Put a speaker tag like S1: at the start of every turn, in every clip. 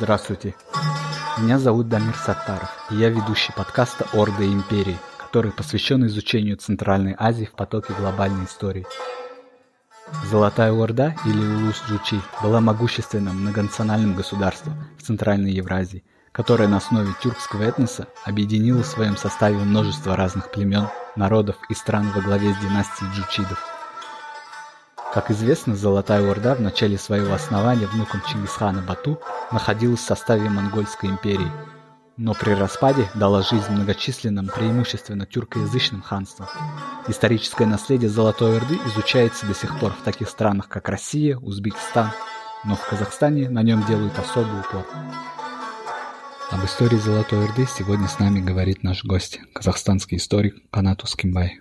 S1: Здравствуйте. Меня зовут Дамир Саттаров, и я ведущий подкаста «Орда и империи», который посвящен изучению Центральной Азии в потоке глобальной истории. Золотая Орда или Улус-Джучи была могущественным многонациональным государством в Центральной Евразии, которое на основе тюркского этноса объединило в своем составе множество разных племен, народов и стран во главе с династией джучидов – как известно, Золотая Орда в начале своего основания внуком Чингисхана Бату находилась в составе Монгольской империи, но при распаде дала жизнь многочисленным преимущественно тюркоязычным ханствам. Историческое наследие Золотой Орды изучается до сих пор в таких странах, как Россия, Узбекистан, но в Казахстане на нем делают особый упор. Об истории Золотой Орды сегодня с нами говорит наш гость, казахстанский историк Канат Ускимбай.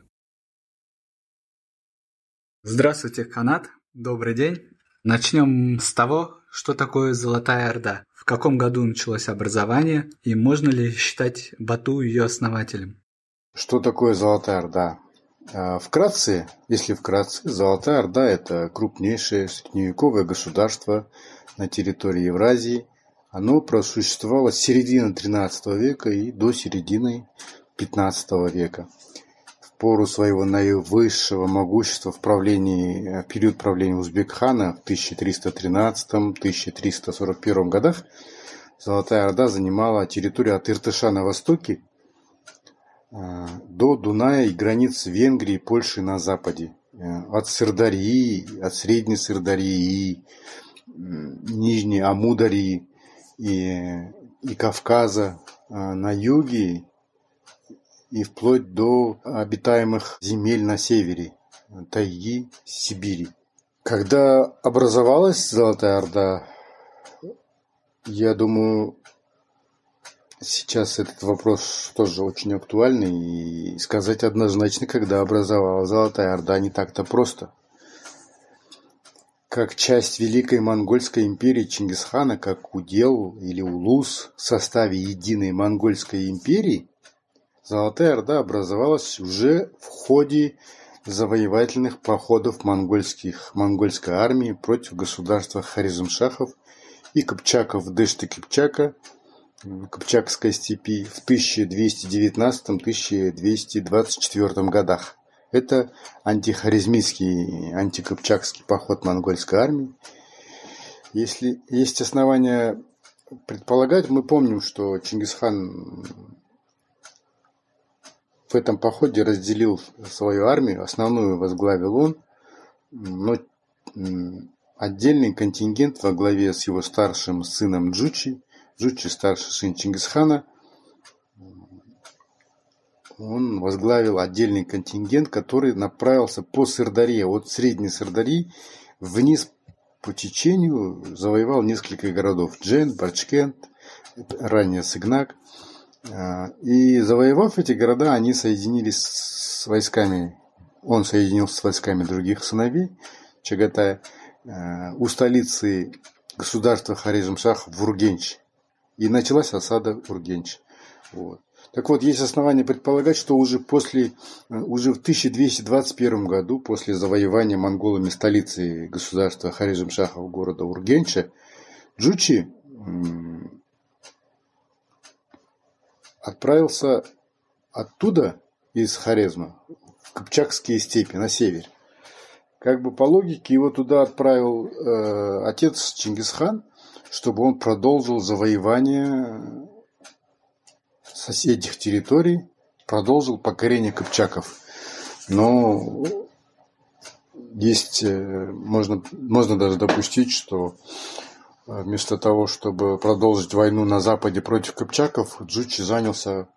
S1: Здравствуйте, Канат. Добрый день. Начнем с того, что такое Золотая Орда. В каком году началось образование и можно ли считать Бату ее основателем?
S2: Что такое Золотая Орда? А, вкратце, если вкратце, Золотая Орда – это крупнейшее средневековое государство на территории Евразии. Оно просуществовало с середины XIII века и до середины XV века пору своего наивысшего могущества в правлении, в период правления Узбекхана в 1313-1341 годах Золотая Орда занимала территорию от Иртыша на востоке э, до Дуная и границ Венгрии и Польши на западе. Э, от Сырдарьи, от Средней Сырдарьи, Нижней Амударьи и, и Кавказа э, на юге и вплоть до обитаемых земель на севере, тайги, Сибири. Когда образовалась Золотая Орда, я думаю, сейчас этот вопрос тоже очень актуальный, и сказать однозначно, когда образовалась Золотая Орда, не так-то просто. Как часть Великой Монгольской империи Чингисхана, как удел или улус в составе единой Монгольской империи – Золотая Орда образовалась уже в ходе завоевательных походов монгольских, монгольской армии против государства Харизмшахов и Кыпчаков в Деште Кыпчака, в Кыпчакской степи в 1219-1224 годах. Это антихаризмийский, антикыпчакский поход монгольской армии. Если есть основания предполагать, мы помним, что Чингисхан в этом походе разделил свою армию, основную возглавил он, но отдельный контингент во главе с его старшим сыном Джучи, Джучи старший сын Чингисхана, он возглавил отдельный контингент, который направился по Сырдарье, от Средней Сырдарьи вниз по течению, завоевал несколько городов. Джен, Барчкент, ранее Сыгнак – и завоевав эти города, они соединились с войсками, он соединился с войсками других сыновей Чагатая а, у столицы государства Харизмшах в Ургенч. И началась осада Ургенч. Вот. Так вот, есть основания предполагать, что уже, после, уже в 1221 году, после завоевания монголами столицы государства Харизмшахов города Ургенча, Джучи отправился оттуда, из Хорезма, в Кыпчакские степи, на север. Как бы по логике его туда отправил э, отец Чингисхан, чтобы он продолжил завоевание соседних территорий, продолжил покорение кыпчаков. Но есть, э, можно, можно даже допустить, что вместо того, чтобы продолжить войну на Западе против Кыпчаков, Джучи занялся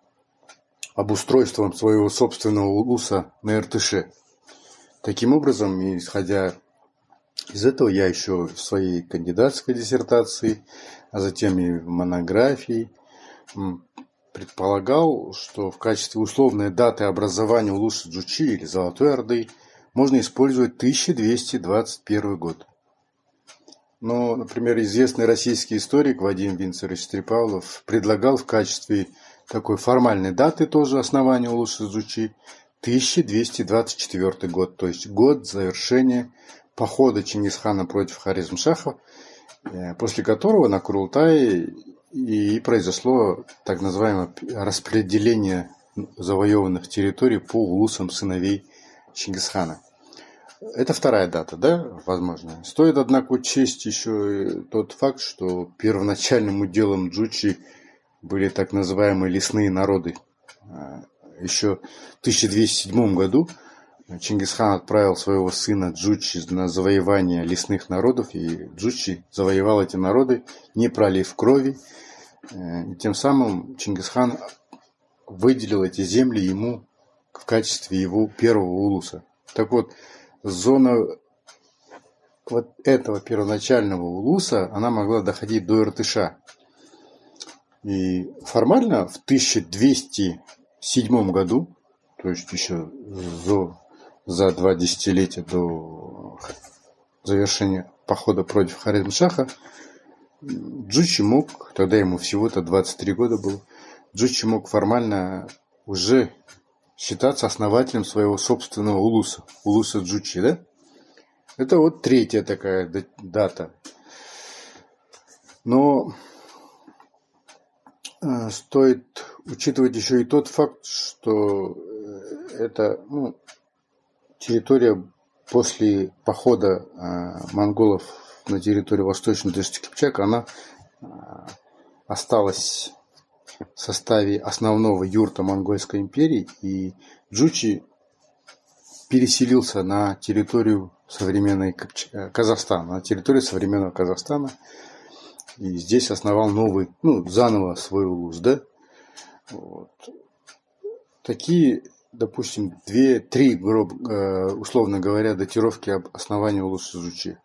S2: обустройством своего собственного улуса на Иртыше. Таким образом, исходя из этого, я еще в своей кандидатской диссертации, а затем и в монографии предполагал, что в качестве условной даты образования улуса Джучи или Золотой Орды можно использовать 1221 год. Но, например, известный российский историк Вадим Винцерович Стрепалов предлагал в качестве такой формальной даты тоже основания Улус-Изучи 1224 год, то есть год завершения похода Чингисхана против Харизмшаха э, после которого на Курултае и произошло так называемое распределение завоеванных территорий по улусам сыновей Чингисхана. Это вторая дата, да, возможно. Стоит, однако, учесть еще тот факт, что первоначальным уделом Джучи были так называемые лесные народы. А, еще в 1207 году Чингисхан отправил своего сына Джучи на завоевание лесных народов, и Джучи завоевал эти народы, не пролив крови. Э, и тем самым Чингисхан выделил эти земли ему в качестве его первого улуса. Так вот, зона вот этого первоначального улуса, она могла доходить до Иртыша. И формально в 1207 году, то есть еще за, за два десятилетия до завершения похода против Харидмшаха, Джучи мог, тогда ему всего-то 23 года было, Джучи мог формально уже считаться основателем своего собственного улуса, улуса Джучи, да? Это вот третья такая дата. Но э, стоит учитывать еще и тот факт, что э, это ну, территория после похода э, монголов на территорию Восточной Дышти Кипчак, она осталась в составе основного юрта Монгольской империи, и Джучи переселился на территорию современной э, Казахстана, на территорию современного Казахстана, и здесь основал новый, ну, заново свой улус, да? Вот. Такие, допустим, две-три, э, условно говоря, датировки об основании улуса Джучи.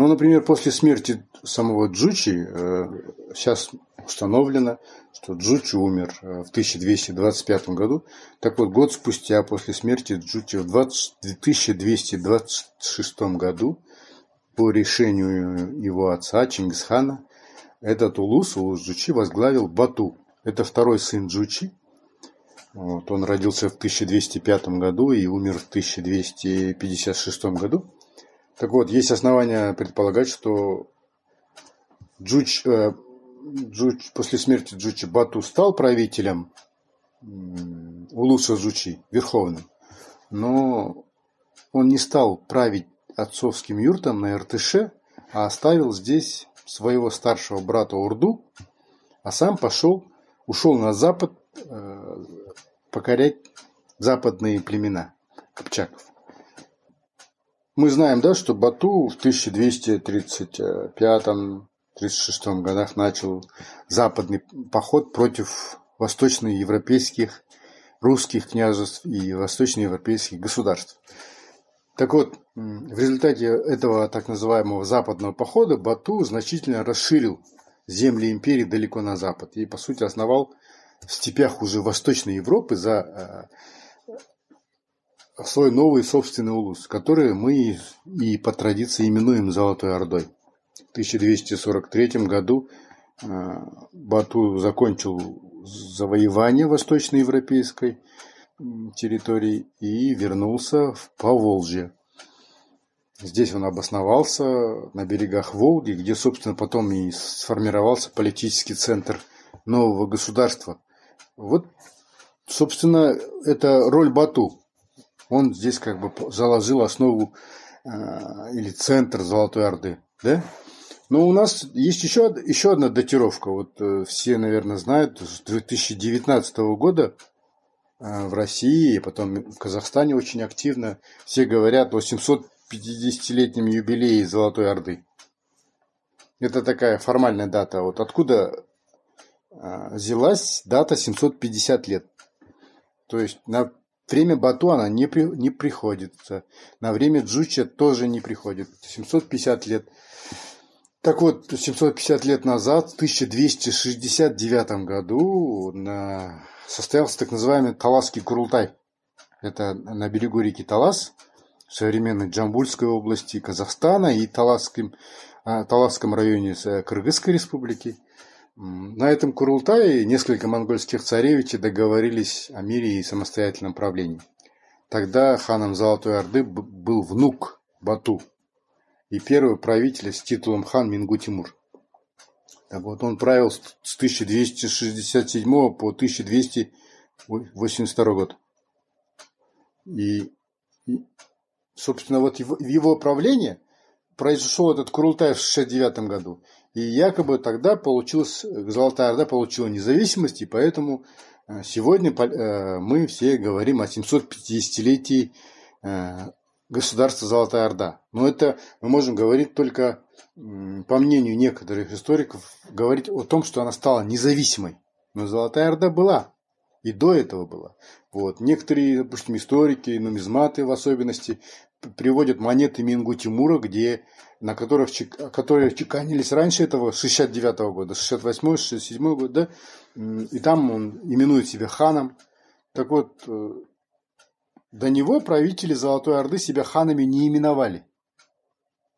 S2: Ну, например, после смерти самого Джучи сейчас э, установлено, что Джучи умер э, в 1225 году. Так вот, год спустя после смерти Джучи в 1226 году по решению его отца Чингисхана этот улус, улус Джучи, возглавил Бату. Это второй сын Джучи. Вот, он родился в 1205 году и умер в 1256 году. Так вот, есть основания предполагать, что Джуч, э, Джуч, после смерти Джучи Бату стал правителем Улуса Джучи, верховным, но он не стал править отцовским юртом на Иртыше, а оставил здесь своего старшего брата Урду, а сам пошел, ушел на запад э, покорять западные племена Копчаков. Мы знаем, да, что Бату в 1235-36 годах начал западный поход против восточноевропейских русских княжеств и восточноевропейских государств. Так вот, в результате этого так называемого западного похода Бату значительно расширил земли империи далеко на запад и, по сути, основал в степях уже Восточной Европы за свой новый собственный улус, который мы и по традиции именуем Золотой Ордой. В 1243 году э, Бату закончил завоевание восточноевропейской территории и вернулся в Поволжье. Здесь он обосновался на берегах Волги, где, собственно, потом и сформировался политический центр нового государства. Вот, собственно, это роль Бату он здесь как бы заложил основу э, или центр Золотой Орды, да? Но у нас есть еще, еще одна датировка. Вот э, все, наверное, знают, с 2019 года э, в России и потом в Казахстане очень активно все говорят о 750-летнем юбилее Золотой Орды. Это такая формальная дата. Вот откуда взялась дата 750 лет. То есть на Время Батуана не, при, не приходится. На время Джуча тоже не приходит. 750 лет. Так вот, 750 лет назад, в 1269 году, на... состоялся так называемый Таласский Курултай. Это на берегу реки Талас, в современной Джамбульской области Казахстана и Таласском, а, Таласском районе Кыргызской республики – на этом Курултае несколько монгольских царевичей договорились о мире и самостоятельном правлении. Тогда ханом Золотой Орды был внук Бату. и первый правитель с титулом хан Мингу Тимур. Так вот, он правил с 1267 по 1282 год. И, и собственно, вот в его правлении произошел этот Курултай в 69 году. И якобы тогда получилась, Золотая Орда получила независимость, и поэтому э, сегодня э, мы все говорим о 750-летии э, государства Золотая Орда. Но это мы можем говорить только, по мнению некоторых историков, говорить о том, что она стала независимой. Но Золотая Орда была. И до этого была. Вот. Некоторые, допустим, историки, нумизматы в особенности, приводят монеты Мингу Тимура, где, на которых, которые чеканились раньше этого, 69 -го года, 68 67 год, да, и там он именует себя ханом. Так вот, э, до него правители Золотой Орды себя ханами не именовали.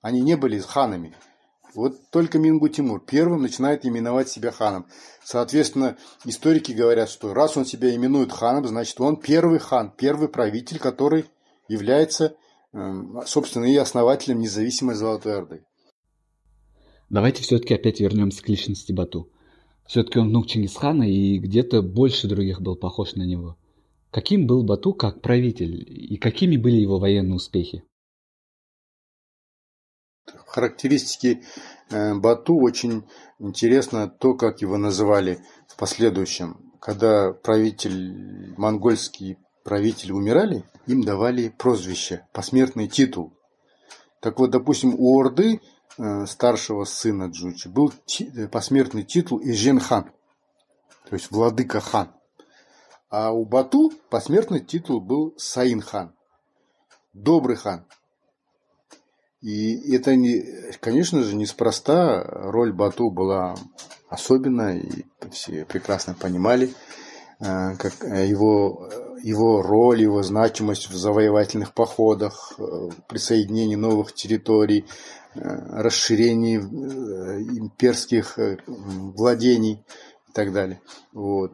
S2: Они не были ханами. Вот только Мингу Тимур первым начинает именовать себя ханом. Соответственно, историки говорят, что раз он себя именует ханом, значит он первый хан, первый правитель, который является, собственно, и основателем независимой Золотой Орды.
S1: Давайте все-таки опять вернемся к личности Бату. Все-таки он внук Чингисхана и где-то больше других был похож на него. Каким был Бату как правитель и какими были его военные успехи?
S2: Характеристики э, Бату очень интересно то, как его называли в последующем. Когда правитель, монгольский правитель умирали, им давали прозвище, посмертный титул. Так вот, допустим, у Орды э, старшего сына Джучи был посмертный титул Ижен-хан, то есть владыка хан. А у Бату посмертный титул был Саин-хан, добрый хан. И это, не, конечно же, неспроста. Роль Бату была особенная, и все прекрасно понимали, э, как его, его роль, его значимость в завоевательных походах, э, присоединении новых территорий, э, расширении имперских владений и так далее. Вот.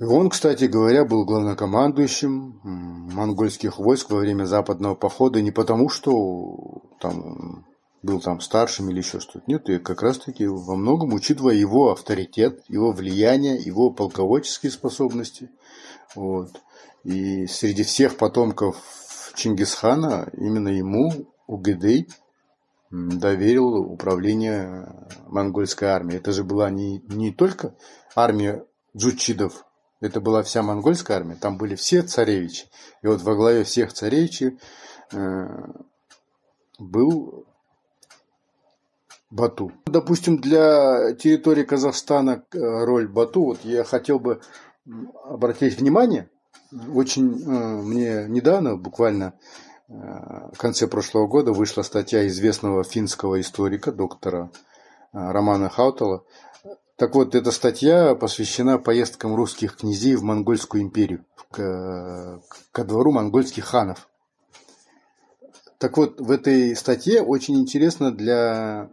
S2: Он, кстати говоря, был главнокомандующим монгольских войск во время западного похода не потому, что там был там старшим или еще что-то. Нет, и как раз-таки во многом учитывая его авторитет, его влияние, его полководческие способности. Вот. И среди всех потомков Чингисхана именно ему Угедей доверил управление монгольской армией. Это же была не, не только армия джучидов, это была вся монгольская армия, там были все царевичи. И вот во главе всех царевичей э, был Бату. Допустим, для территории Казахстана э, роль Бату, вот я хотел бы обратить внимание, очень э, мне недавно, буквально э, в конце прошлого года, вышла статья известного финского историка, доктора Романа Хаутала, так вот, эта статья посвящена поездкам русских князей в Монгольскую империю, к, ко двору монгольских ханов. Так вот, в этой статье очень интересно для,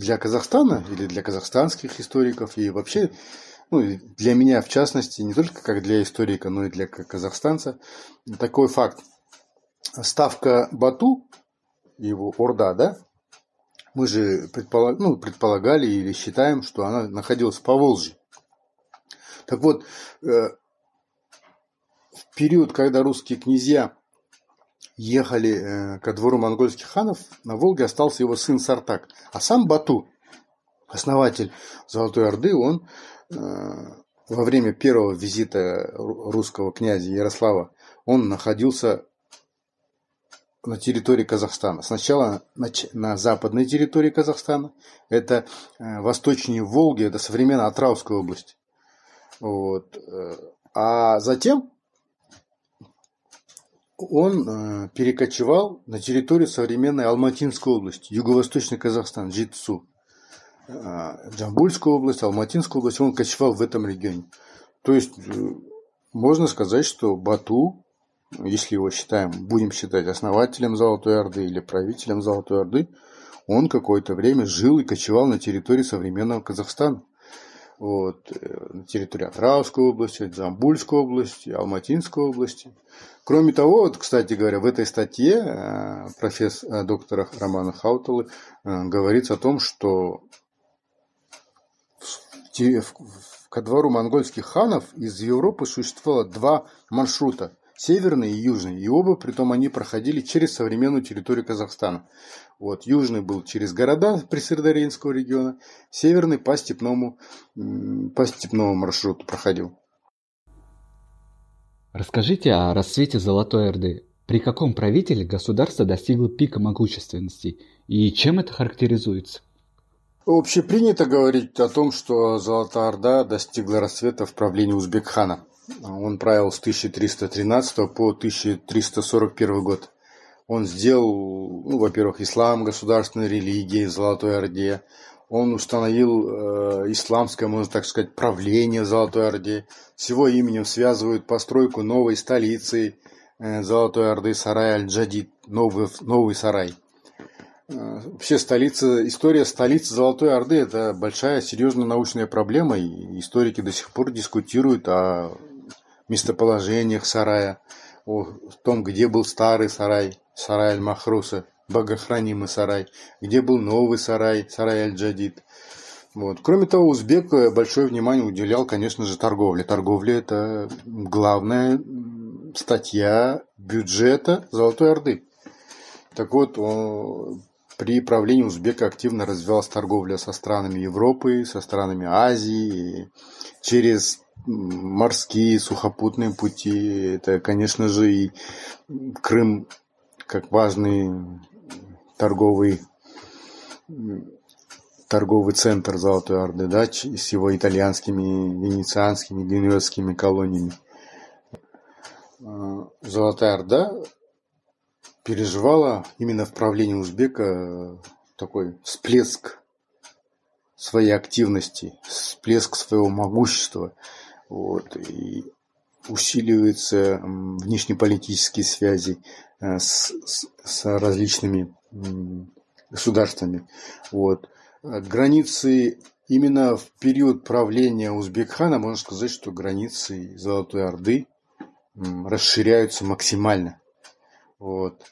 S2: для Казахстана или для казахстанских историков и вообще ну, для меня в частности, не только как для историка, но и для казахстанца, такой факт. Ставка Бату, его Орда, да, мы же предполаг, ну, предполагали или считаем, что она находилась в Поволжье. Так вот, э, в период, когда русские князья ехали э, ко двору монгольских ханов, на Волге остался его сын Сартак. А сам Бату, основатель Золотой Орды, он э, во время первого визита русского князя Ярослава, он находился на территории Казахстана. Сначала на, на западной территории Казахстана, это э, восточнее Волги, это современная Атрауская область. Вот. А затем он э, перекочевал на территорию современной Алматинской области, юго-восточный Казахстан, Джитсу. Э, Джамбульскую область, Алматинскую область, он кочевал в этом регионе. То есть, э, можно сказать, что Бату если его считаем, будем считать основателем Золотой Орды или правителем Золотой Орды, он какое-то время жил и кочевал на территории современного Казахстана. Вот, э, на территории Атравской области, Джамбульской области, Алматинской области. Кроме того, вот, кстати говоря, в этой статье э, профессора, доктора Романа Хауталы говорится о том, что ко двору монгольских ханов из Европы существовало два маршрута – северный и южный. И оба, притом, они проходили через современную территорию Казахстана. Вот, южный был через города Присырдаринского региона, северный по степному, по степному маршруту проходил.
S1: Расскажите о расцвете Золотой Орды. При каком правителе государство достигло пика могущественности и чем это характеризуется?
S2: Общепринято говорить о том, что Золотая Орда достигла расцвета в правлении Узбекхана. Он правил с 1313 по 1341 год. Он сделал, ну, во-первых, ислам государственной религией в Золотой Орде. Он установил э, исламское, можно так сказать, правление в Золотой Орде. С его именем связывают постройку новой столицы э, Золотой Орды, сарай Аль-Джадид, новый, новый сарай. Э, вообще столица, история столицы Золотой Орды – это большая, серьезная научная проблема, и историки до сих пор дискутируют о местоположениях сарая, о том, где был старый сарай, сарай Аль-Махруса, богохранимый сарай, где был новый сарай, сарай Аль-Джадид. Вот. Кроме того, узбек большое внимание уделял, конечно же, торговле. Торговля – это главная статья бюджета Золотой Орды. Так вот, при правлении Узбека активно развивалась торговля со странами Европы, со странами Азии, через морские, сухопутные пути. Это, конечно же, и Крым как важный торговый торговый центр Золотой Орды, да, с его итальянскими, венецианскими, генуэзскими колониями. А, Золотая Орда переживала именно в правлении Узбека такой всплеск своей активности, всплеск своего могущества. Вот, и усиливаются внешнеполитические связи э, с, с, с различными государствами. Вот. Границы именно в период правления Узбекхана, можно сказать, что границы Золотой Орды расширяются максимально. Вот.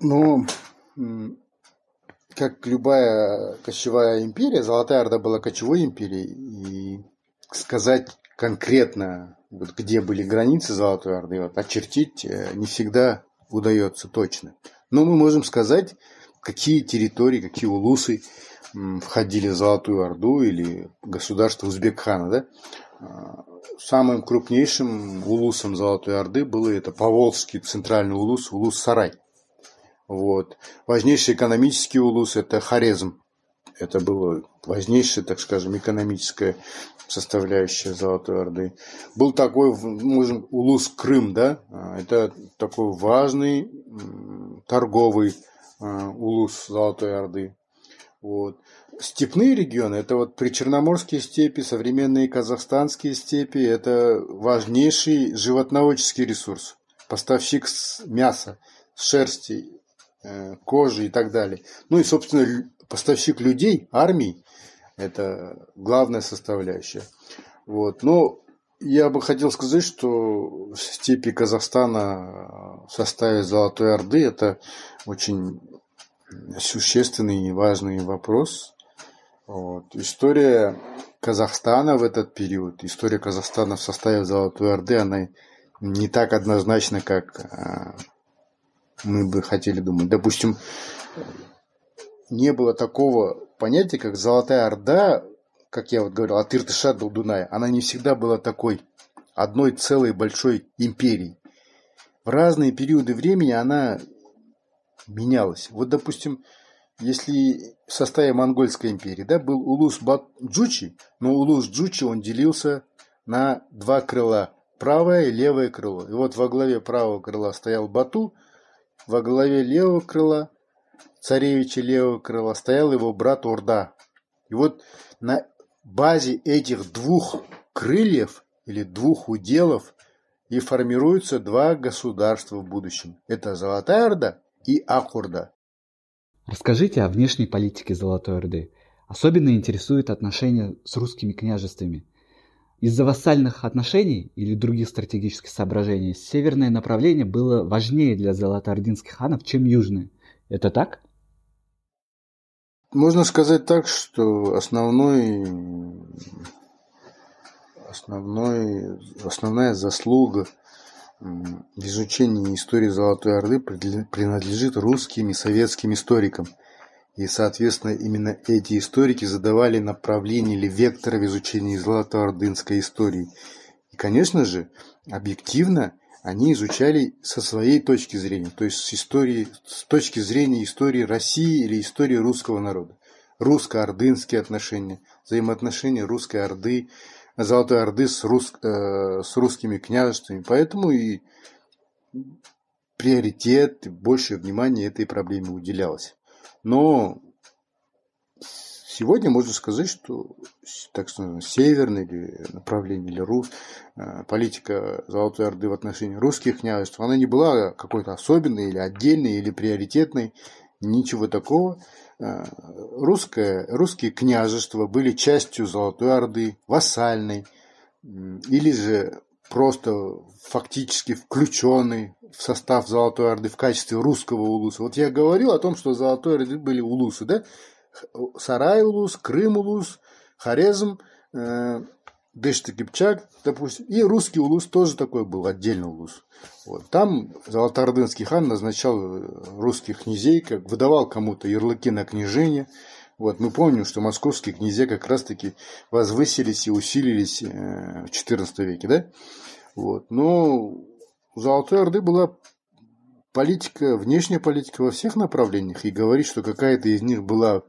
S2: Но как любая кочевая империя, Золотая Орда была кочевой империей, и сказать конкретно, вот где были границы Золотой Орды, вот, очертить э, не всегда удается точно. Но мы можем сказать, какие территории, какие улусы входили в Золотую Орду или государство Узбекхана. Да? А, самым крупнейшим улусом Золотой Орды был это Поволжский центральный улус, улус Сарай. Вот. Важнейший экономический улус – это Хорезм. Это было важнейшая, так скажем, экономическая составляющая Золотой Орды. Был такой, можем, улус Крым, да, это такой важный торговый а, улус Золотой Орды. Вот. Степные регионы, это вот причерноморские степи, современные казахстанские степи, это важнейший животноводческий ресурс, поставщик мяса, шерсти, Э, кожи и так далее. Ну и, собственно, поставщик людей, армий, это главная составляющая. Вот. Но я бы хотел сказать, что в степи Казахстана в составе Золотой Орды это очень существенный и важный вопрос. Вот. История Казахстана в этот период, история Казахстана в составе Золотой Орды, она не так однозначна, как а, мы бы хотели думать. Допустим, не было такого понятия, как Золотая Орда, как я вот говорил, от Иртыша до Дуная. Она не всегда была такой одной целой большой империей. В разные периоды времени она менялась. Вот, допустим, если в составе Монгольской империи да, был Улус Джучи, но Улус Джучи он делился на два крыла, правое и левое крыло. И вот во главе правого крыла стоял Бату, во главе левого крыла, царевича левого крыла, стоял его брат Орда. И вот на базе этих двух крыльев или двух уделов и формируются два государства в будущем. Это Золотая Орда и Акурда.
S1: Расскажите о внешней политике Золотой Орды. особенно интересует отношения с русскими княжествами. Из-за вассальных отношений или других стратегических соображений северное направление было важнее для золотоордынских ханов, чем южное. Это так?
S2: Можно сказать так, что основной, основной, основная заслуга в изучении истории Золотой Орды принадлежит русским и советским историкам. И, соответственно, именно эти историки задавали направление или вектор в изучении Золотоордынской истории. И, конечно же, объективно они изучали со своей точки зрения, то есть с, истории, с точки зрения истории России или истории русского народа. Русско-ордынские отношения, взаимоотношения русской Орды, Золотой Орды с, рус, э, с русскими княжествами. Поэтому и приоритет, больше внимания этой проблеме уделялось. Но Сегодня можно сказать, что так сказать, северное или направление или рус, э, политика Золотой Орды в отношении русских княжеств, она не была какой-то особенной или отдельной или приоритетной, ничего такого. Э, русское, русские княжества были частью Золотой Орды, вассальной, или же просто фактически включенный в состав Золотой Орды в качестве русского улуса. Вот я говорил о том, что Золотой Орды были улусы, да? Сарай-Улус, Крым-Улус, Хорезм, э, Дышты-Кипчак, допустим, и русский улус тоже такой был, отдельный улус. Вот. Там Золотоордынский хан назначал русских князей, как выдавал кому-то ярлыки на княжение. Вот. Мы помним, что московские князья как раз-таки возвысились и усилились э, в XIV веке. Да? Вот. Но у Золотой Орды была политика, внешняя политика во всех направлениях, и говорить, что какая-то из них была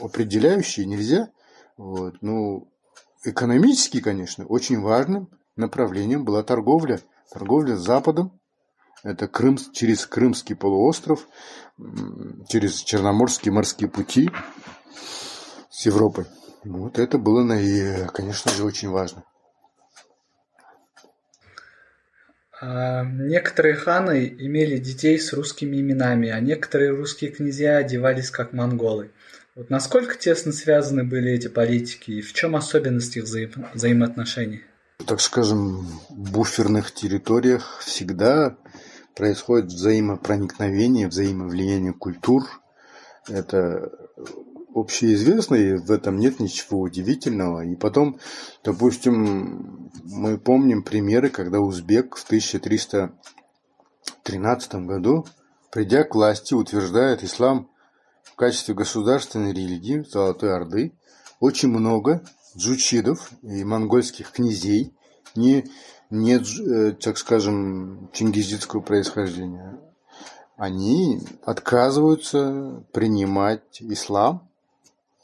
S2: определяющей, нельзя. Вот. Ну, экономически, конечно, очень важным направлением была торговля. Торговля с Западом. Это Крым, через Крымский полуостров, через Черноморские морские пути с Европой. Вот это было, конечно же, очень важно.
S3: А, некоторые ханы имели детей с русскими именами, а некоторые русские князья одевались как монголы. Вот насколько тесно связаны были эти политики и в чем особенность их взаим- взаимоотношений?
S2: Так скажем, в буферных территориях всегда происходит взаимопроникновение, взаимовлияние культур. Это общеизвестно, и в этом нет ничего удивительного. И потом, допустим, мы помним примеры, когда узбек в 1313 году, придя к власти, утверждает ислам в качестве государственной религии Золотой Орды. Очень много джучидов и монгольских князей, не, не э, так скажем, чингизидского происхождения, они отказываются принимать ислам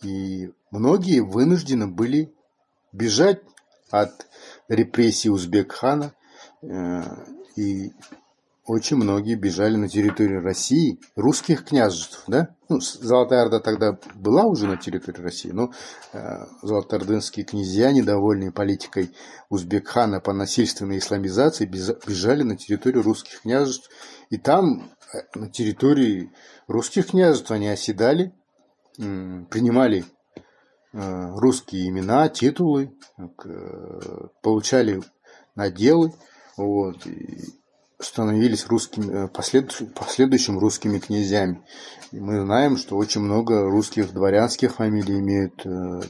S2: и многие вынуждены были бежать от репрессий Узбек-хана, э, и очень многие бежали на территорию России, русских княжеств, да? Ну, Золотая Орда тогда была уже на территории России, но э, золотоордынские князья, недовольные политикой Узбек-хана по насильственной исламизации, бежали на территорию русских княжеств, и там, э, на территории русских княжеств, они оседали, принимали э, русские имена, титулы, получали наделы, вот, и становились русскими, э, последующим, последующим русскими князьями. И мы знаем, что очень много русских дворянских фамилий имеют э,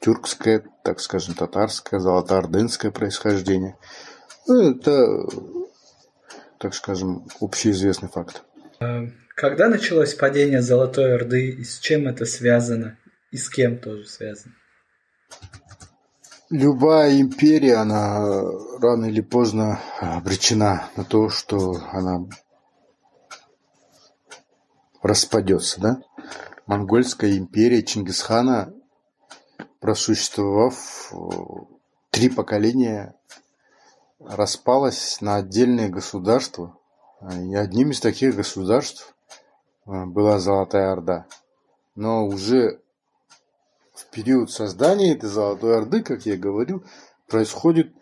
S2: тюркское, так скажем, татарское, золотоордынское происхождение. Ну, это, так скажем, общеизвестный факт.
S3: Когда началось падение Золотой Орды и с чем это связано? И с кем тоже связано?
S2: Любая империя, она рано или поздно обречена на то, что она распадется, да? Монгольская империя Чингисхана, просуществовав э, три поколения, распалась на отдельные государства. И одним из таких государств а, была Золотая Орда. Но уже в период создания этой Золотой Орды, как я говорил, происходит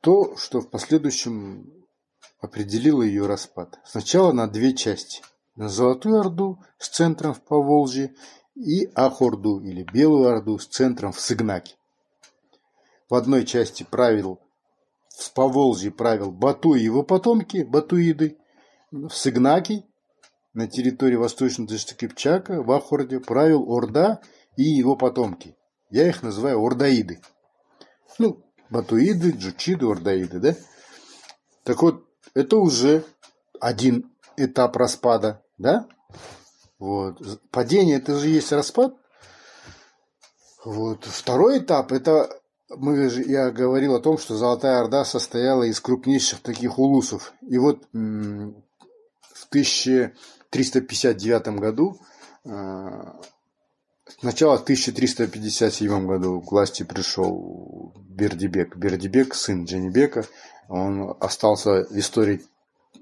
S2: то, что в последующем определило ее распад. Сначала на две части. На Золотую Орду с центром в Поволжье и Ахорду или Белую Орду с центром в Сыгнаке. В одной части правил в Поволжье правил Бату и его потомки, батуиды, в Сыгнаке на территории восточного Кипчака в Ахорде правил Орда и его потомки. Я их называю ордаиды. Ну, батуиды, джучиды, ордаиды, да? Так вот, это уже один этап распада, да? Вот. Падение это же есть распад. Вот. Второй этап это мы же, я говорил о том, что Золотая Орда состояла из крупнейших таких улусов. И вот в 1359 году, э, сначала в 1357 году к власти пришел Бердибек. Бердибек, сын Джанибека, он остался в истории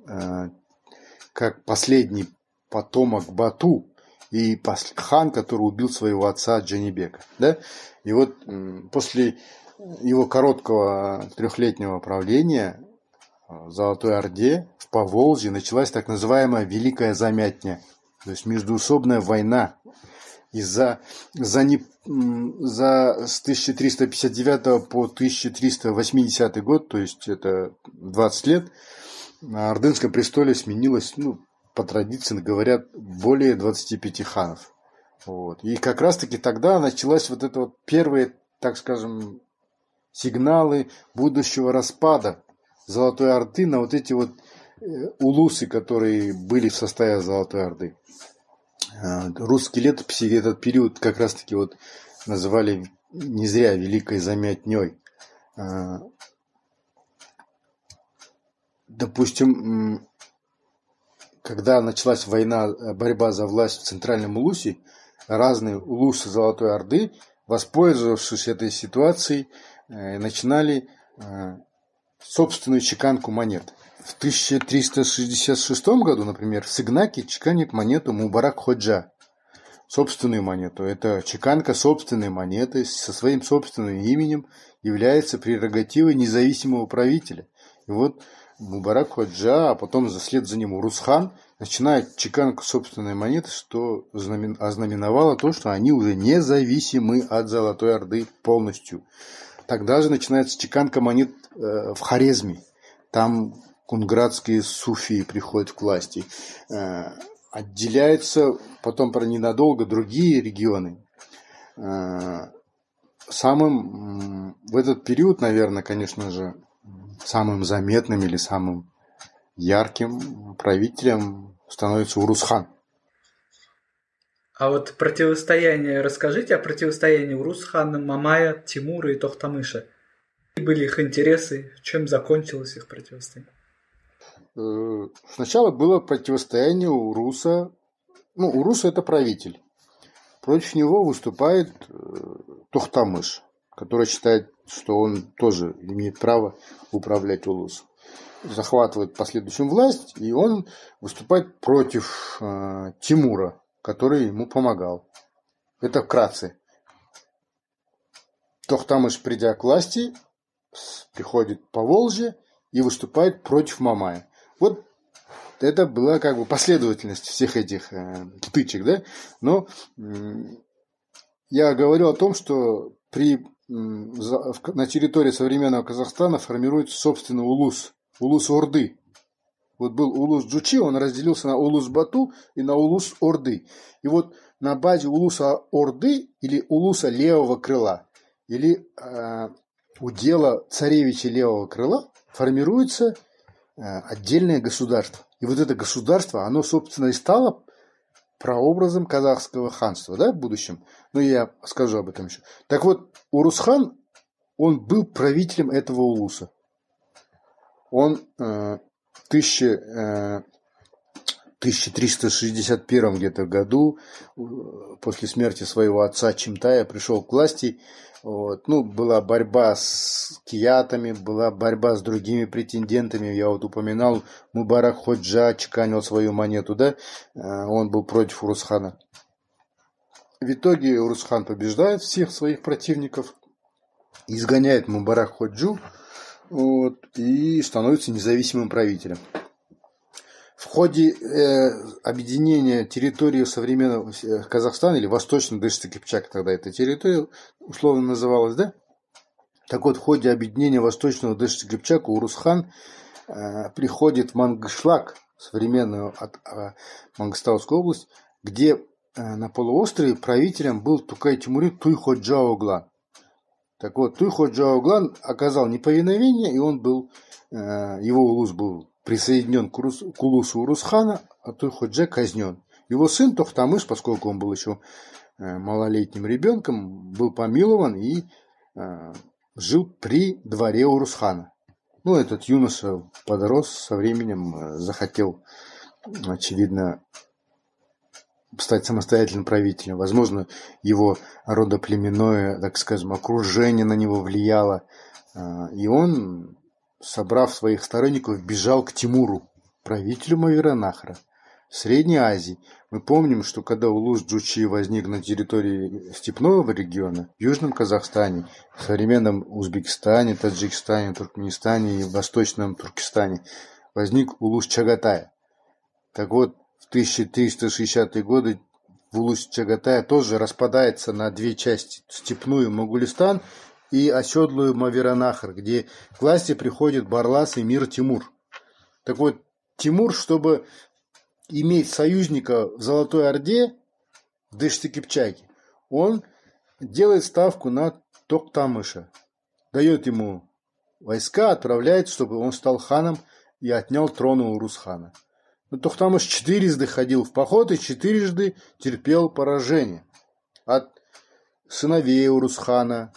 S2: э, как последний потомок Бату и хан, который убил своего отца Джанибека. Да? И вот после его короткого трехлетнего правления Золотой Орде в Поволжье началась так называемая Великая Замятня, то есть междуусобная война. Из-за за не, за с 1359 по 1380 год, то есть это 20 лет, на Ордынском престоле сменилось, ну, по традиции говорят, более 25 ханов. Вот. И как раз-таки тогда началась вот эта вот первые, так скажем, сигналы будущего распада Золотой Орды на вот эти вот э, улусы, которые были в составе Золотой Орды. А, русские летописи этот период как раз-таки вот называли не зря Великой Замятней. А, допустим, когда началась война, борьба за власть в Центральном Улусе, разные улусы Золотой Орды, воспользовавшись этой ситуацией, э, начинали э, собственную чеканку монет. В 1366 году, например, в Сигнаке чеканит монету Мубарак Ходжа. Собственную монету. Это чеканка собственной монеты со своим собственным именем является прерогативой независимого правителя. И вот Мубарак Ходжа, а потом заслед за ним Урусхан начинает чеканку собственной монеты, что ознаменовало то, что они уже независимы от Золотой Орды полностью. Тогда же начинается чеканка монет э, в Хорезме. Там кунградские суфии приходят к власти. Э, отделяются потом про ненадолго другие регионы. Э, самым в этот период, наверное, конечно же, самым заметным или самым ярким правителем становится Урусхан.
S3: А вот противостояние, расскажите о противостоянии Урусхана, Мамая, Тимура и Тохтамыша. Какие были их интересы, чем закончилось их противостояние?
S2: Э, сначала было противостояние Уруса. Ну, Уруса это правитель. Против него выступает э, Тохтамыш, который считает, что он тоже имеет право управлять Улусом захватывает последующую власть, и он выступает против э, Тимура, который ему помогал. Это вкратце. Тохтамыш, придя к власти, приходит по Волжье и выступает против Мамая. Вот это была как бы последовательность всех этих э, стычек, да? Но э, я говорил о том, что при, э, на территории современного Казахстана формируется собственный улус Улус Орды. Вот был Улус Джучи, он разделился на Улус Бату и на Улус Орды. И вот на базе Улуса Орды или Улуса Левого Крыла или э, удела царевича Левого Крыла формируется э, отдельное государство. И вот это государство, оно, собственно, и стало прообразом казахского ханства да, в будущем. Но я скажу об этом еще. Так вот, Урусхан, он был правителем этого улуса он э, тысяча, э, 1361 где-то году, э, после смерти своего отца Чимтая, пришел к власти. Вот. Ну, была борьба с киятами, была борьба с другими претендентами. Я вот упоминал, Мубарак Ходжа чеканил свою монету, да? Э, он был против Урусхана. В итоге Урусхан побеждает всех своих противников, изгоняет Мубарак Ходжу, вот, и становится независимым правителем. в ходе э, объединения территории современного э, Казахстана или Восточный Дышты Кипчак, тогда эта территория условно называлась, да? Так вот, в ходе объединения Восточного Дышты Кипчака Урусхан э, приходит в Мангышлак, современную от, э, Мангостаускую область, где э, на полуострове правителем был Тукай Тимурид Туйходжаоглан. Так вот, Туйходжаоглан оказал неповиновение, и он был, э, его улус был присоединен к, Урус, к улусу Урусхана, а Туйходже казнен. Его сын Тохтамыш, поскольку он был еще э, малолетним ребенком, был помилован и э, жил при дворе Урусхана. Ну, этот юноша подрос со временем, захотел, очевидно, стать самостоятельным правителем. Возможно, его родоплеменное, так скажем, окружение на него влияло. Э, и он, собрав своих сторонников, бежал к Тимуру, правителю Маверанахра. Средней Азии. Мы помним, что когда Улус Джучи возник на территории степного региона, в Южном Казахстане, в современном Узбекистане, Таджикистане, Туркменистане и Восточном Туркестане, возник Улус Чагатая. Так вот, в 1360-е годы в Чагатая тоже распадается на две части. Степную Могулистан и оседлую Маверанахар, где к власти приходит Барлас и Мир Тимур. Так вот, Тимур, чтобы иметь союзника в Золотой Орде, в Дыште-Кипчаке, он делает ставку на Токтамыша, дает ему войска, отправляет, чтобы он стал ханом и отнял трон у Урусхана. Но Тохтамыш четырежды ходил в поход и четырежды терпел поражение. От сыновей Урусхана,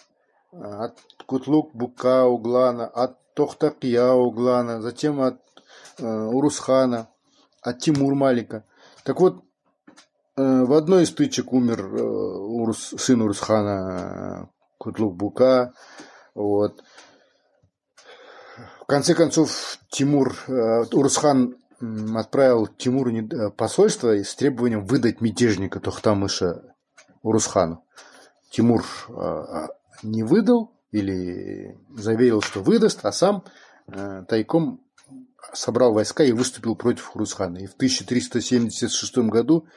S2: от Кутлук Бука Углана, от Тохтакия Углана, затем от э, Урусхана – от Тимур Малика. Так вот, э, в одной из стычек умер э, Урус, сын Урусхана Кутлук-Бука. Вот. В конце концов, Тимур, э, Урусхан отправил Тимуру посольство с требованием выдать мятежника Тохтамыша Урусхану. Тимур не выдал или заверил, что выдаст, а сам тайком собрал войска и выступил против Хурусхана. И в 1376 году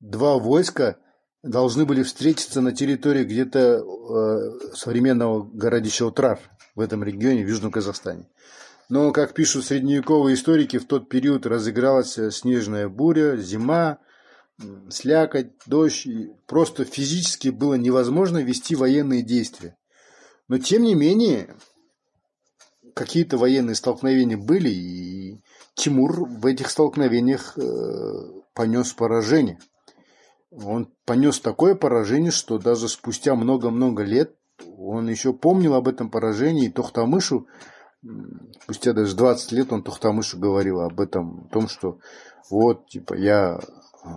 S2: два войска должны были встретиться на территории где-то э, современного городища Утрар в этом регионе, в Южном Казахстане. Но, как пишут средневековые историки, в тот период разыгралась снежная буря, зима, слякоть, дождь. И просто физически было невозможно вести военные действия. Но, тем не менее, какие-то военные столкновения были, и Тимур в этих столкновениях э, понес поражение. Он понес такое поражение, что даже спустя много-много лет он еще помнил об этом поражении, и Тохтамышу, спустя даже 20 лет он Тохтамышу говорил об этом, о том, что вот, типа, я, э,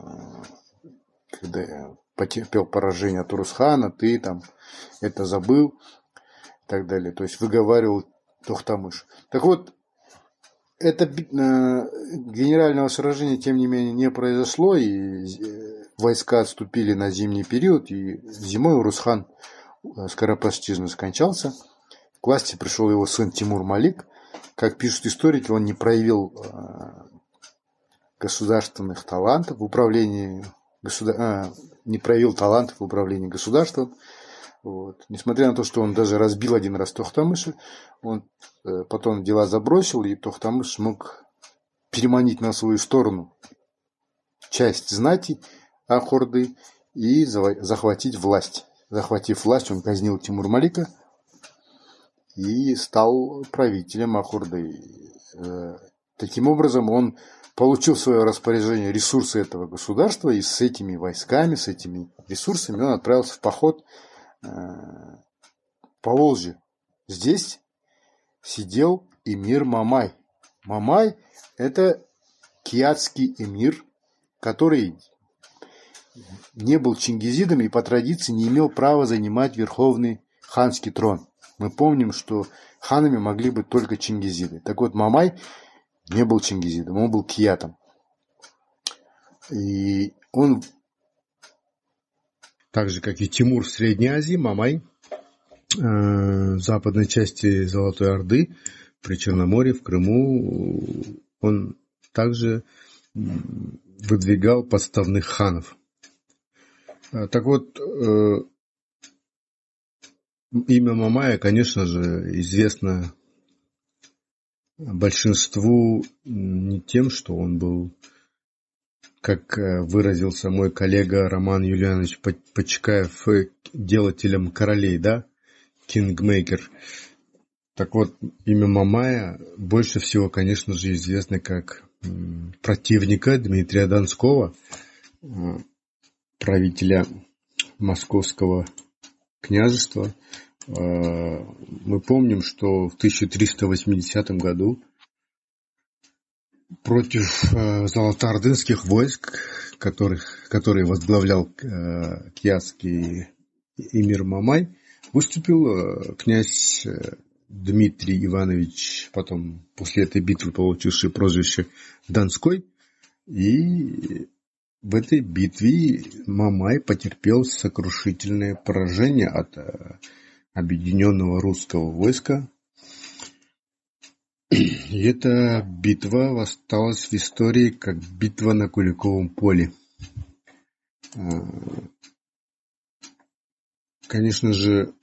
S2: когда я потерпел поражение от Урусхана, ты там это забыл и так далее. То есть выговаривал Тохтамыш. Так вот, это э, генерального сражения, тем не менее, не произошло, и э, войска отступили на зимний период, и зимой Урусхан скоропостижно скончался. Власти пришел его сын Тимур Малик. Как пишут историки, он не проявил государственных талантов в управлении государ... не проявил талантов в управлении государством. Вот. Несмотря на то, что он даже разбил один раз Тохтамыша, он э, потом дела забросил, и Тохтамыш смог переманить на свою сторону часть знати Ахорды и захватить власть. Захватив власть, он казнил Тимур Малика и стал правителем Ахорды. Э, таким образом, он получил в свое распоряжение ресурсы этого государства, и с этими войсками, с этими ресурсами он отправился в поход Э, Поволжье. Здесь сидел эмир Мамай. Мамай – это киатский эмир, который не был чингизидом и по традиции не имел права занимать верховный ханский трон. Мы помним, что ханами могли быть только чингизиды. Так вот, Мамай не был чингизидом, он был киатом. И он
S4: так же, как и Тимур в Средней Азии, Мамай э, в западной части Золотой Орды, при Черноморье, в Крыму, он
S2: также выдвигал подставных ханов. А, так вот, э, имя Мамая, конечно же, известно большинству не тем, что он был, как э, выразился мой коллега Роман Юлианович Почкаев, э, делателем королей, да, кингмейкер. Так вот, имя Мамая больше всего, конечно же, известно как противника Дмитрия Донского, правителя Московского княжества. Э, мы помним, что в 1380 году против э, золотоордынских войск, которых, которые возглавлял кьяский эмир Мамай, выступил князь Дмитрий Иванович, потом после этой битвы получивший прозвище Донской. И в этой битве Мамай потерпел сокрушительное поражение от э, объединенного русского войска. И эта битва осталась в истории как битва на Куликовом поле. Э, конечно же,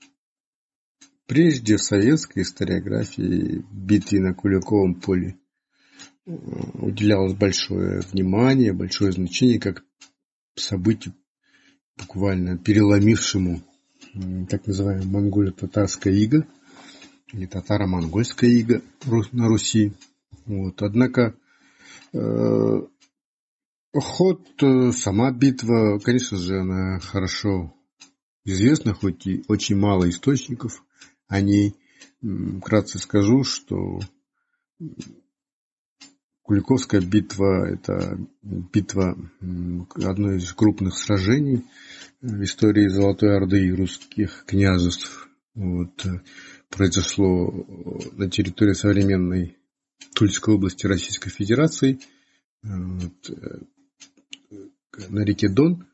S2: Прежде в советской историографии битве на Куликовом поле э, уделялось большое внимание, большое значение как событию, буквально переломившему так называемое монголо-татарское иго или татаро-монгольское иго на Руси. Вот. Однако э, ход, э, сама битва, конечно же, она хорошо известна, хоть и очень мало источников о ней. Вкратце скажу, что Куликовская битва – это битва одной из крупных сражений в истории Золотой Орды и русских княжеств. Вот, э, произошло на территории современной Тульской области Российской Федерации вот, э, на реке Дон,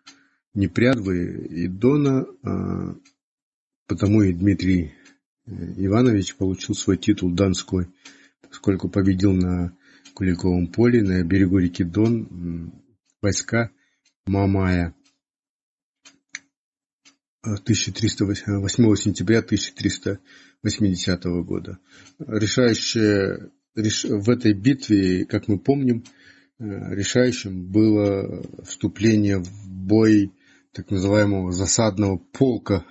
S2: Непрядвы и Дона, а, потому и Дмитрий Иванович получил свой титул Донской, поскольку победил на Куликовом поле на берегу реки Дон войска Мамая 1308 сентября 1380 года. Решающее, реш, в этой битве, как мы помним, э, решающим было вступление в бой так называемого засадного полка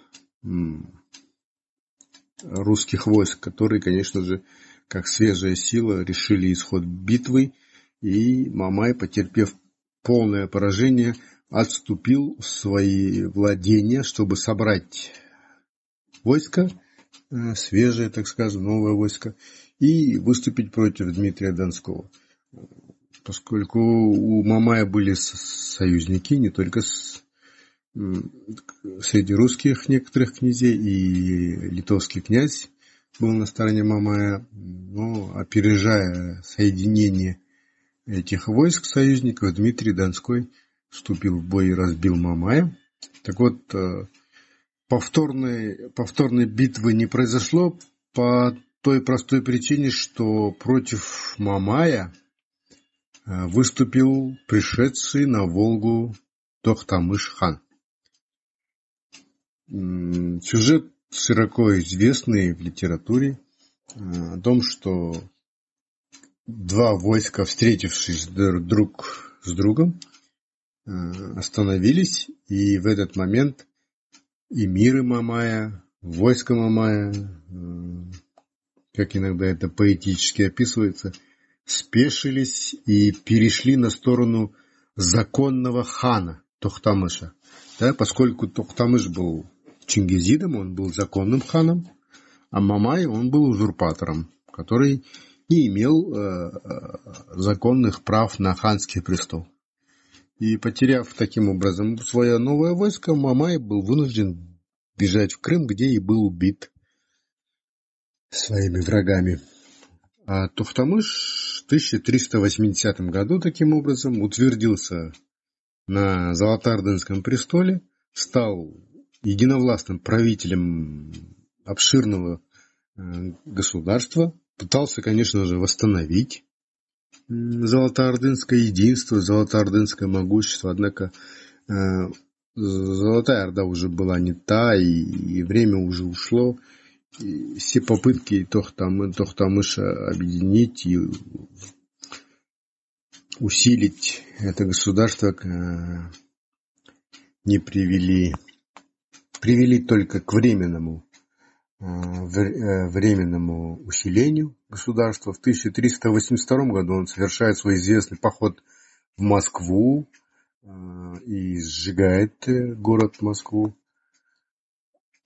S2: русских войск, которые, конечно же, как свежая сила, решили исход битвы, и Мамай, потерпев полное поражение, отступил в свои владения, чтобы собрать войско, э, свежее, так скажем, новое войско, и выступить против Дмитрия Донского. Поскольку у Мамая были союзники не только с среди русских некоторых князей, и литовский князь был на стороне Мамая, но опережая соединение этих войск союзников, Дмитрий Донской вступил в бой и разбил Мамая. Так вот, э, повторной, повторной битвы не произошло по той простой причине, что против Мамая э, выступил пришедший на Волгу Тохтамыш хан. Сюжет широко известный в литературе э, о том, что два войска, встретившись друг с другом, э, остановились, и в этот момент и миры Мамая, войско Мамая, э, как иногда это поэтически описывается, спешились и перешли на сторону законного хана Тохтамыша. Да, поскольку Тохтамыш был Чингизидом он был законным ханом, а Мамай он был узурпатором, который не имел э, э, законных прав на ханский престол. И потеряв таким образом свое новое войско, Мамай был вынужден бежать в Крым, где и был убит своими врагами. А Тухтамыш в 1380 году таким образом утвердился на Золотарденском престоле, стал единовластным правителем обширного э, государства, пытался, конечно же, восстановить золотоордынское единство, золотоордынское могущество. Однако э, Золотая Орда уже была не та, и, и время уже ушло. И все попытки Тохтам, Тохтамыша объединить и усилить это государство э, не привели, привели только к временному Э, э, временному усилению государства. В 1382 году он совершает свой известный поход в Москву э, и сжигает город Москву.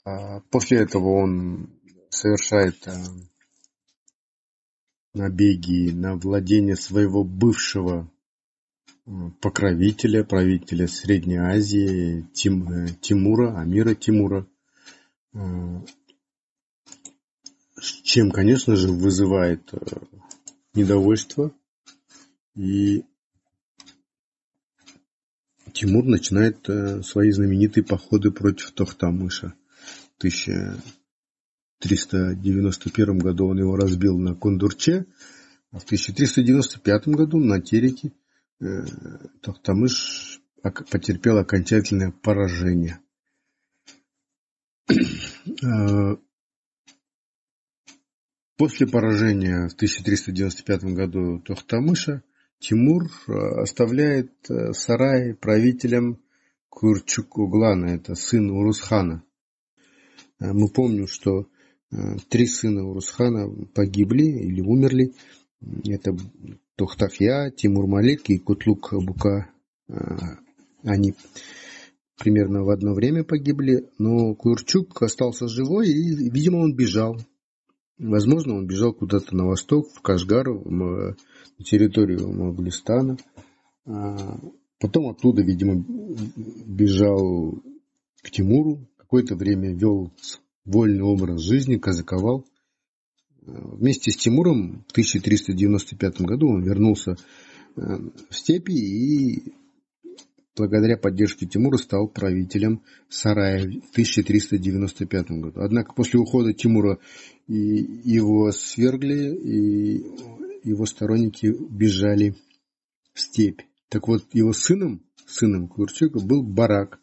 S2: А после этого он совершает набеги на владение своего бывшего покровителя, правителя Средней Азии Тим, Тимура, Амира Тимура чем, конечно же, вызывает э, недовольство. И Тимур начинает э, свои знаменитые походы против Тохтамыша. В 1391 году он его разбил на Кондурче, а в 1395 году на Тереке э, Тохтамыш потерпел окончательное поражение. После поражения в 1395 году Тохтамыша Тимур э, оставляет э, сарай правителем Курчук-Углана, это сын Урусхана. Э, мы помним, что три сына Урусхана погибли или умерли. Это Тохтахья, Тимур Малик и Кутлук Бука. Они примерно в одно время погибли, но Курчук остался живой и, видимо, он бежал Возможно, он бежал куда-то на восток, в Кашгар, на территорию Моголистана. А, потом оттуда, видимо, бежал к Тимуру. Какое-то время вел вольный образ жизни, казаковал. Вместе с Тимуром в 1395 году он вернулся э, в степи и благодаря поддержке Тимура стал правителем Сарая в 1395 году. Однако после ухода Тимура его свергли, и его сторонники бежали в степь. Так вот, его сыном, сыном Курчука был Барак,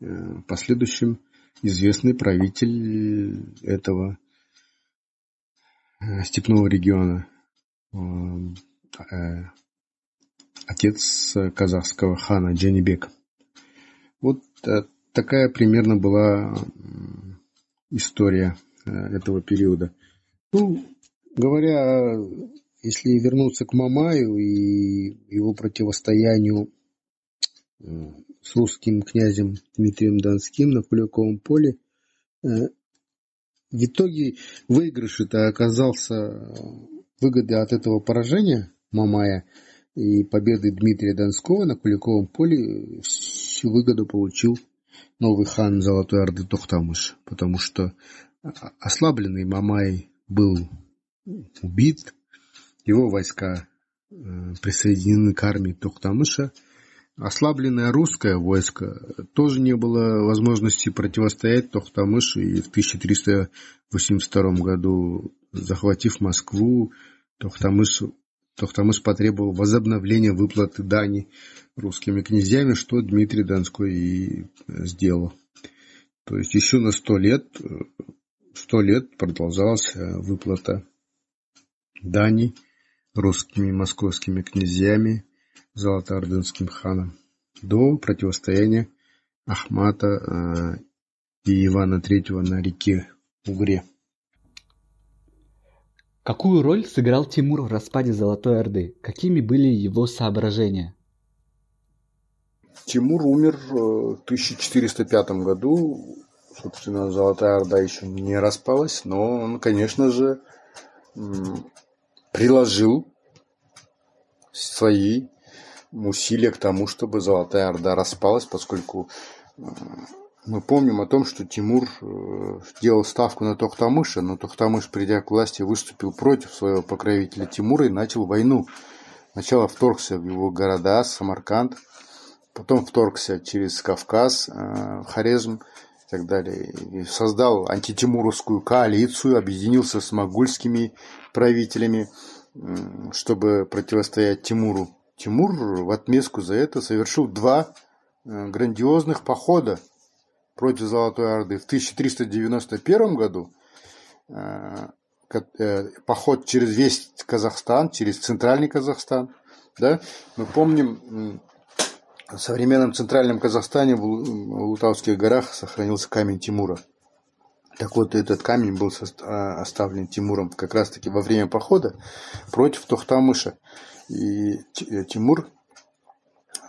S2: э, последующим известный правитель этого степного региона, э, отец казахского хана Джанибек. Вот такая примерно была история Э, этого периода. Ну, говоря, если вернуться к Мамаю и его противостоянию э, с русским князем Дмитрием Донским на Куликовом поле, э, в итоге выигрыш это оказался выгоды от этого поражения Мамая и победы Дмитрия Донского на Куликовом поле всю выгоду получил новый хан Золотой Орды Тохтамыш, потому что ослабленный Мамай был убит, его войска э, присоединены к армии Тохтамыша. Ослабленное русское войско тоже не было возможности противостоять Тохтамышу, и в 1382 году, захватив Москву, Тохтамыш, Тохтамыш потребовал возобновления выплаты дани русскими князьями, что Дмитрий Донской и сделал. То есть еще на сто лет э, сто лет продолжалась э, выплата дани русскими московскими князьями Золотоордынским ханом до противостояния Ахмата э, и Ивана III на реке Угре.
S1: Какую роль сыграл Тимур в распаде Золотой Орды? Какими были его соображения?
S5: Тимур умер э, в 1405 году Собственно, Золотая Орда еще не распалась, но он, конечно же, приложил свои усилия к тому, чтобы Золотая Орда распалась, поскольку мы помним о том, что Тимур э, делал ставку на Тохтамыша, но Тохтамыш, придя к власти, выступил против своего покровителя Тимура и начал войну. Сначала вторгся в его города, Самарканд, потом вторгся через Кавказ, э, Хорезм, и так далее. И создал антитимуровскую коалицию, объединился с могульскими правителями.
S2: чтобы противостоять Тимуру. Тимур в отместку за это совершил два э, грандиозных похода против Золотой Орды. В 1391 году э, э, поход через весь Казахстан, через центральный Казахстан. Да? Мы помним, в современном центральном Казахстане в Лутавских горах сохранился камень Тимура. Так вот, этот камень был а, оставлен Тимуром как раз-таки во время похода против Тохтамыша. И э, Тимур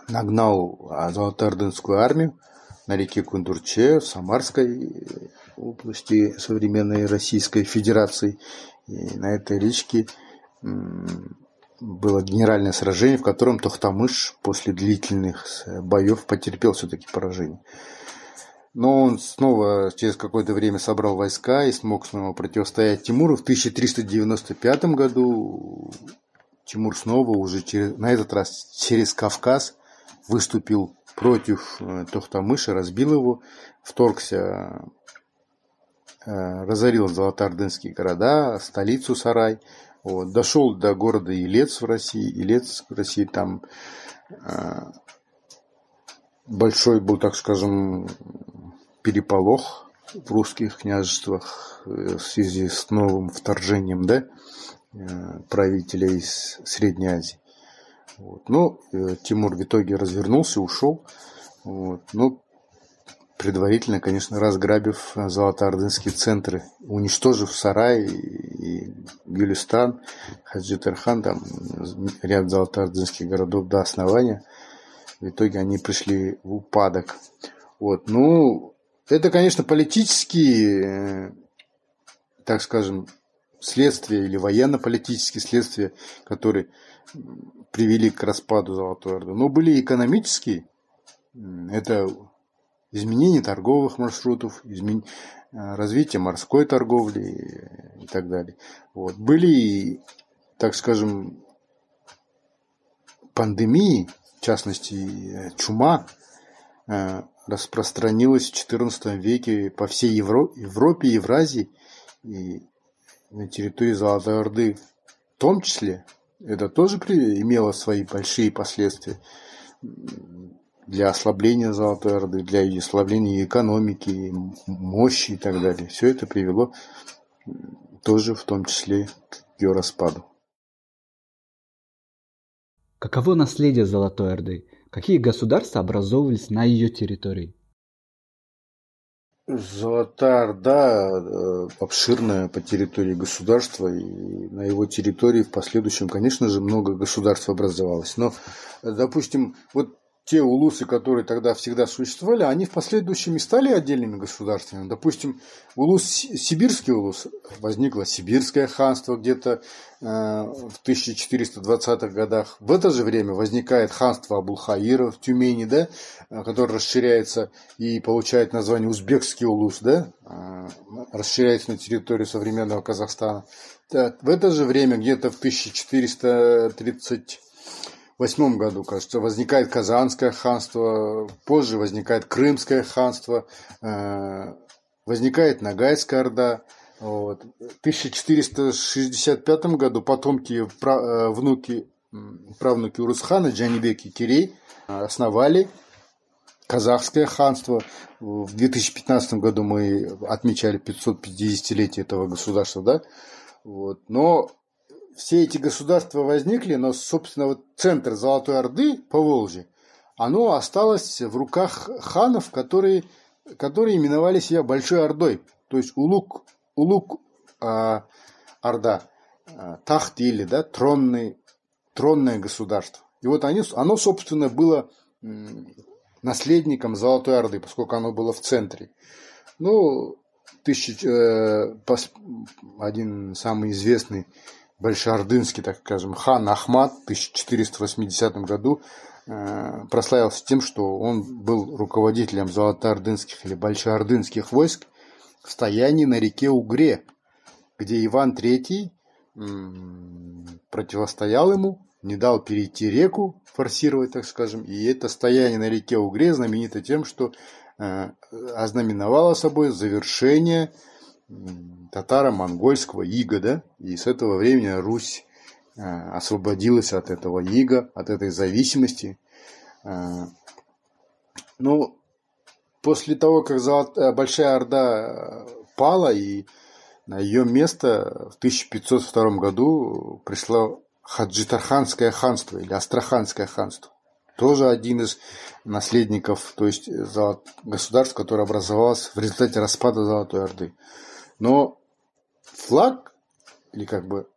S2: нагнал Золотоордынскую армию на реке Кундурче в Самарской области современной Российской Федерации. И на этой речке было генеральное сражение, в котором Тохтамыш после длительных боев потерпел все-таки поражение. Но он снова через какое-то время собрал войска и смог снова противостоять Тимуру. В 1395 году Тимур снова уже через, на этот раз через Кавказ выступил против э, Тохтамыша, разбил его, вторгся, э, разорил золотоордынские города, столицу Сарай, вот, дошел до города Елец в России. Елец в России там э, большой был, так скажем, переполох в русских княжествах в связи с новым вторжением да, правителя из Средней Азии. Вот. Но ну, э, Тимур в итоге развернулся, ушел. Вот. Ну, предварительно, конечно, разграбив золотоордынские центры, уничтожив Сарай и Гюлистан, Хаджитархан, там ряд золотоордынских городов до основания. В итоге они пришли в упадок. Вот. Ну, это, конечно, политические, э, так скажем, следствия или военно-политические следствия, которые привели к распаду Золотой Орды. Но были экономические. Это изменение торговых маршрутов, измен... Э, развитие морской торговли и так далее. Вот. Были, так скажем, пандемии, в частности, э, чума, распространилась в XIV веке по всей Евро... Европе, Евразии и на территории Золотой Орды в том числе. Это тоже имело свои большие последствия для ослабления Золотой Орды, для ослабления экономики, мощи и так далее. Все это привело тоже в том числе к ее распаду.
S1: Каково наследие Золотой Орды? Какие государства образовывались на ее территории?
S2: Золотая Орда э, обширная по территории государства, и на его территории в последующем, конечно же, много государств образовалось. Но, допустим, вот те улусы, которые тогда всегда существовали, они в последующем и стали отдельными государствами. Допустим, улус, Сибирский улус, возникло Сибирское ханство где-то э, в 1420-х годах. В это же время возникает ханство Абулхаира в Тюмени, да, э, которое расширяется и получает название Узбекский улус, да, э, расширяется на территорию современного Казахстана. В это же время, где-то в 1430 восьмом году, кажется, возникает Казанское ханство, позже возникает Крымское ханство, э, возникает Ногайская Орда. Вот. В 1465 году потомки, э, внуки, правнуки Урусхана, Джанибек и Кирей основали Казахское ханство. В 2015 году мы отмечали 550-летие этого государства, да? Вот. Но все эти государства возникли, но, собственно, вот центр Золотой Орды по Волжье, оно осталось в руках ханов, которые, которые именовали себя Большой Ордой. То есть Улук, Улук а, Орда, а, Тахт или да, тронный, тронное государство. И вот они, оно, собственно, было наследником Золотой Орды, поскольку оно было в центре. Ну, тысяч, э, пос, один самый известный большеордынский, так скажем, хан Ахмад в 1480 году э, прославился тем, что он был руководителем золотоордынских или большеордынских войск в стоянии на реке Угре, где Иван III противостоял ему, не дал перейти реку, форсировать, так скажем, и это стояние на реке Угре знаменито тем, что э, ознаменовало собой завершение татаро-монгольского ига, да, и с этого времени Русь освободилась от этого ига, от этой зависимости. Ну, после того, как Большая Орда пала, и на ее место в 1502 году пришло Хаджитарханское ханство или Астраханское ханство. Тоже один из наследников, то есть государств, которое образовалось в результате распада Золотой Орды. Но флаг, или как бы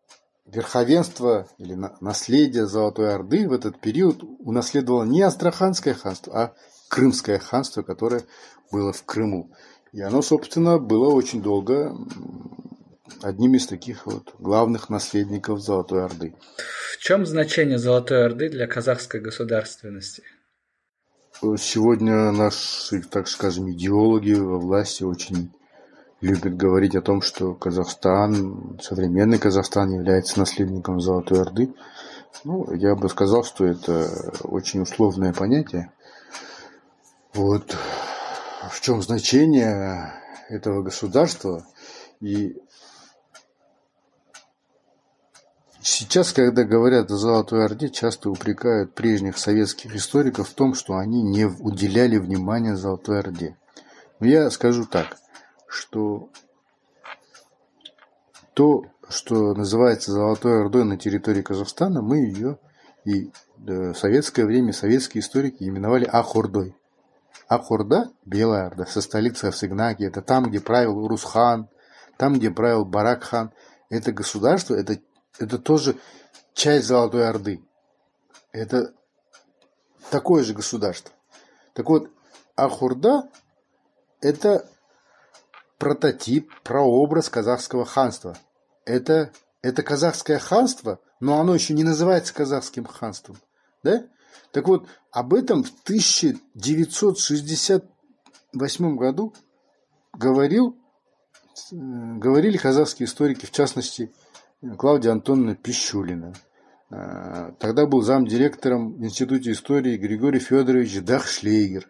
S2: верховенство или наследие Золотой Орды в этот период унаследовало не Астраханское ханство, а Крымское ханство, которое было в Крыму. И оно, собственно, было очень долго одним из таких вот главных наследников Золотой Орды.
S3: В чем значение Золотой Орды для казахской государственности?
S2: Сегодня наши, так скажем, идеологи во власти очень любят говорить о том, что Казахстан, современный Казахстан является наследником Золотой Орды. Ну, я бы сказал, что это очень условное понятие. Вот в чем значение этого государства и Сейчас, когда говорят о Золотой Орде, часто упрекают прежних советских историков в том, что они не уделяли внимания Золотой Орде. Но я скажу так, что то, что называется Золотой Ордой на территории Казахстана, мы ее и в советское время советские историки именовали Ахордой. Ахорда, Белая Орда, со столицей Авсигнаки, это там, где правил Русхан, там, где правил Баракхан. Это государство, это это тоже часть Золотой Орды. Это такое же государство. Так вот, Ахурда – это прототип, прообраз казахского ханства. Это, это казахское ханство, но оно еще не называется казахским ханством. Да? Так вот, об этом в 1968 году говорил, э, говорили казахские историки, в частности, Клавдия Антоновна Пищулина. А, тогда был замдиректором в Институте истории Григорий Федорович Дахшлейгер.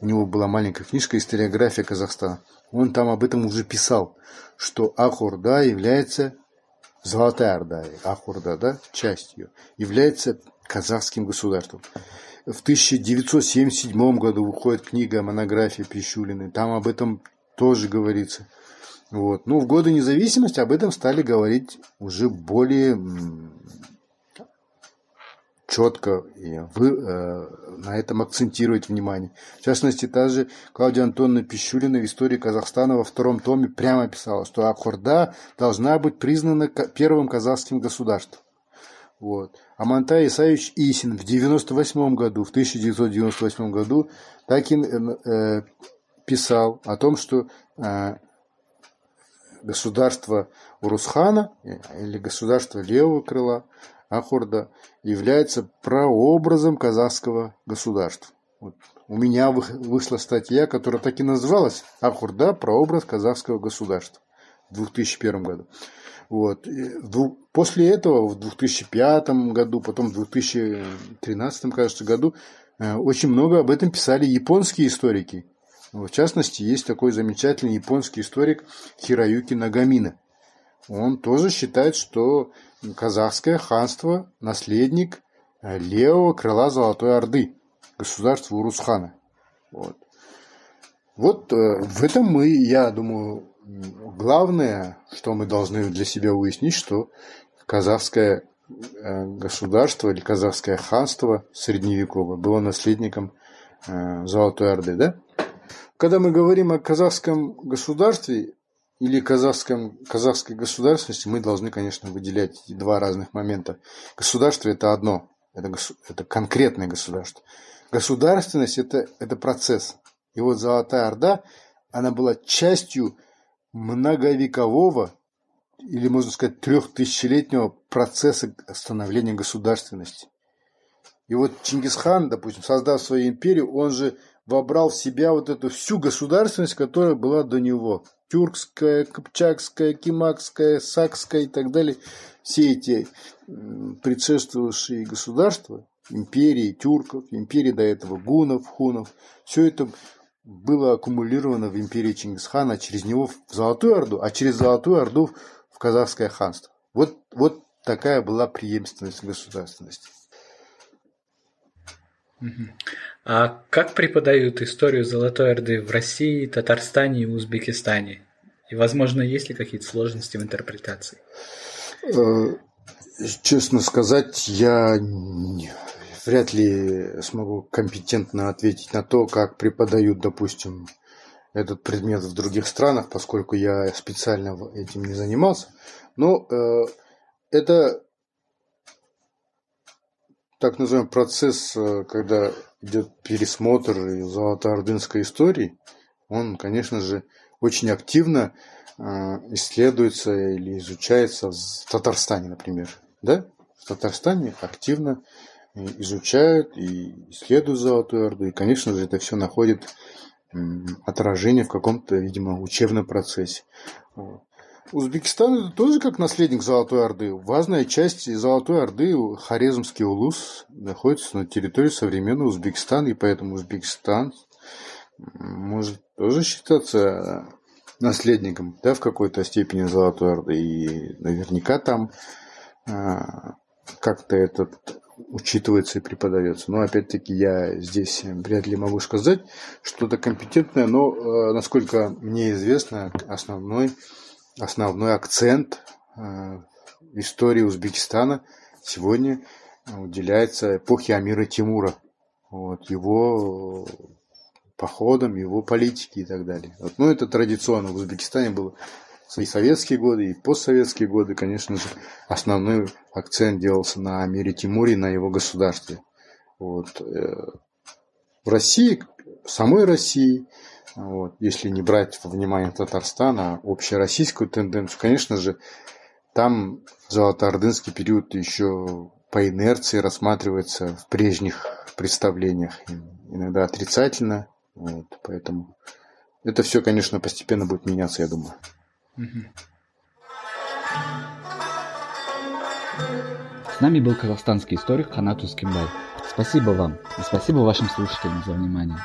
S2: У него была маленькая книжка «Историография Казахстана». Он там об этом уже писал, что Ахурда является Золотая Орда, Ахурда, да, часть ее, является казахским государством. В 1977 году выходит книга «Монография Пищулины». Там об этом тоже говорится – вот. Ну, в годы независимости об этом стали говорить уже более четко и вы, э, на этом акцентировать внимание. В частности, та же Клавдия Антоновна Пищулина в истории Казахстана во втором томе прямо писала, что Акхорда должна быть признана первым казахским государством. Вот. А Монтай Исаевич Исин в 98 году, в 1998 году, так и э, писал о том, что э, государство Урусхана или государство левого крыла Ахурда является прообразом казахского государства. Вот. У меня вышла статья, которая так и называлась Ахурда прообраз казахского государства в 2001 году. Вот. После этого в 2005 году, потом в 2013, кажется, году э, очень много об этом писали японские историки. В частности, есть такой замечательный японский историк Хироюки Нагамина. Он тоже считает, что казахское ханство – наследник левого крыла Золотой Орды, государства Урусхана. Вот. Вот э, в этом мы, я думаю, главное, что мы должны для себя выяснить, что казахское э, государство или казахское ханство средневековое было наследником э, Золотой Орды, да? Когда мы говорим о казахском государстве или казахском, казахской государственности, мы должны, конечно, выделять два разных момента. Государство – это одно, это, это конкретное государство. Государственность это, – это процесс. И вот Золотая Орда, она была частью многовекового или, можно сказать, трехтысячелетнего процесса становления государственности. И вот Чингисхан, допустим, создав свою империю, он же вобрал в себя вот эту всю государственность, которая была до него. Тюркская, Копчакская, Кимакская, Сакская и так далее. Все эти предшествовавшие государства, империи тюрков, империи до этого гунов, хунов, все это было аккумулировано в империи Чингисхана, через него в Золотую Орду, а через Золотую Орду в Казахское ханство. Вот, вот такая была преемственность государственности.
S3: А как преподают историю Золотой Орды в России, Татарстане и Узбекистане? И, возможно, есть ли какие-то сложности в интерпретации?
S2: Э, честно сказать, я вряд ли смогу компетентно ответить на то, как преподают, допустим, этот предмет в других странах, поскольку я специально этим не занимался. Но э, это так называемый процесс, э, когда идет пересмотр золотоордынской истории, он, конечно же, очень активно э, исследуется или изучается в Татарстане, например. Да? В Татарстане активно изучают и исследуют Золотую Орду. И, конечно же, это все находит отражение в каком-то, видимо, учебном процессе. Узбекистан это тоже как наследник Золотой Орды. Важная часть Золотой Орды, Хорезмский улус, находится на территории современного Узбекистана, и поэтому Узбекистан может тоже считаться наследником да, в какой-то степени Золотой Орды. И наверняка там а, как-то этот учитывается и преподается. Но опять-таки я здесь вряд ли могу сказать что-то компетентное, но э, насколько мне известно, основной, основной акцент э, истории Узбекистана сегодня уделяется эпохе Амира Тимура. Вот, его походам, его политике и так далее. Вот, ну, это традиционно в Узбекистане было и советские годы, и постсоветские годы, конечно же, основной акцент делался на Амире Тимуре, на его государстве. Вот. Э, в России, самой России, вот, если не брать во внимание Татарстан, а общероссийскую тенденцию, конечно же, там золотоордынский период еще по инерции рассматривается в прежних представлениях, иногда отрицательно. Вот, поэтому это все, конечно, постепенно будет меняться, я думаю.
S1: С нами был казахстанский историк Ханат Ускимбай. Спасибо вам и спасибо вашим слушателям за внимание.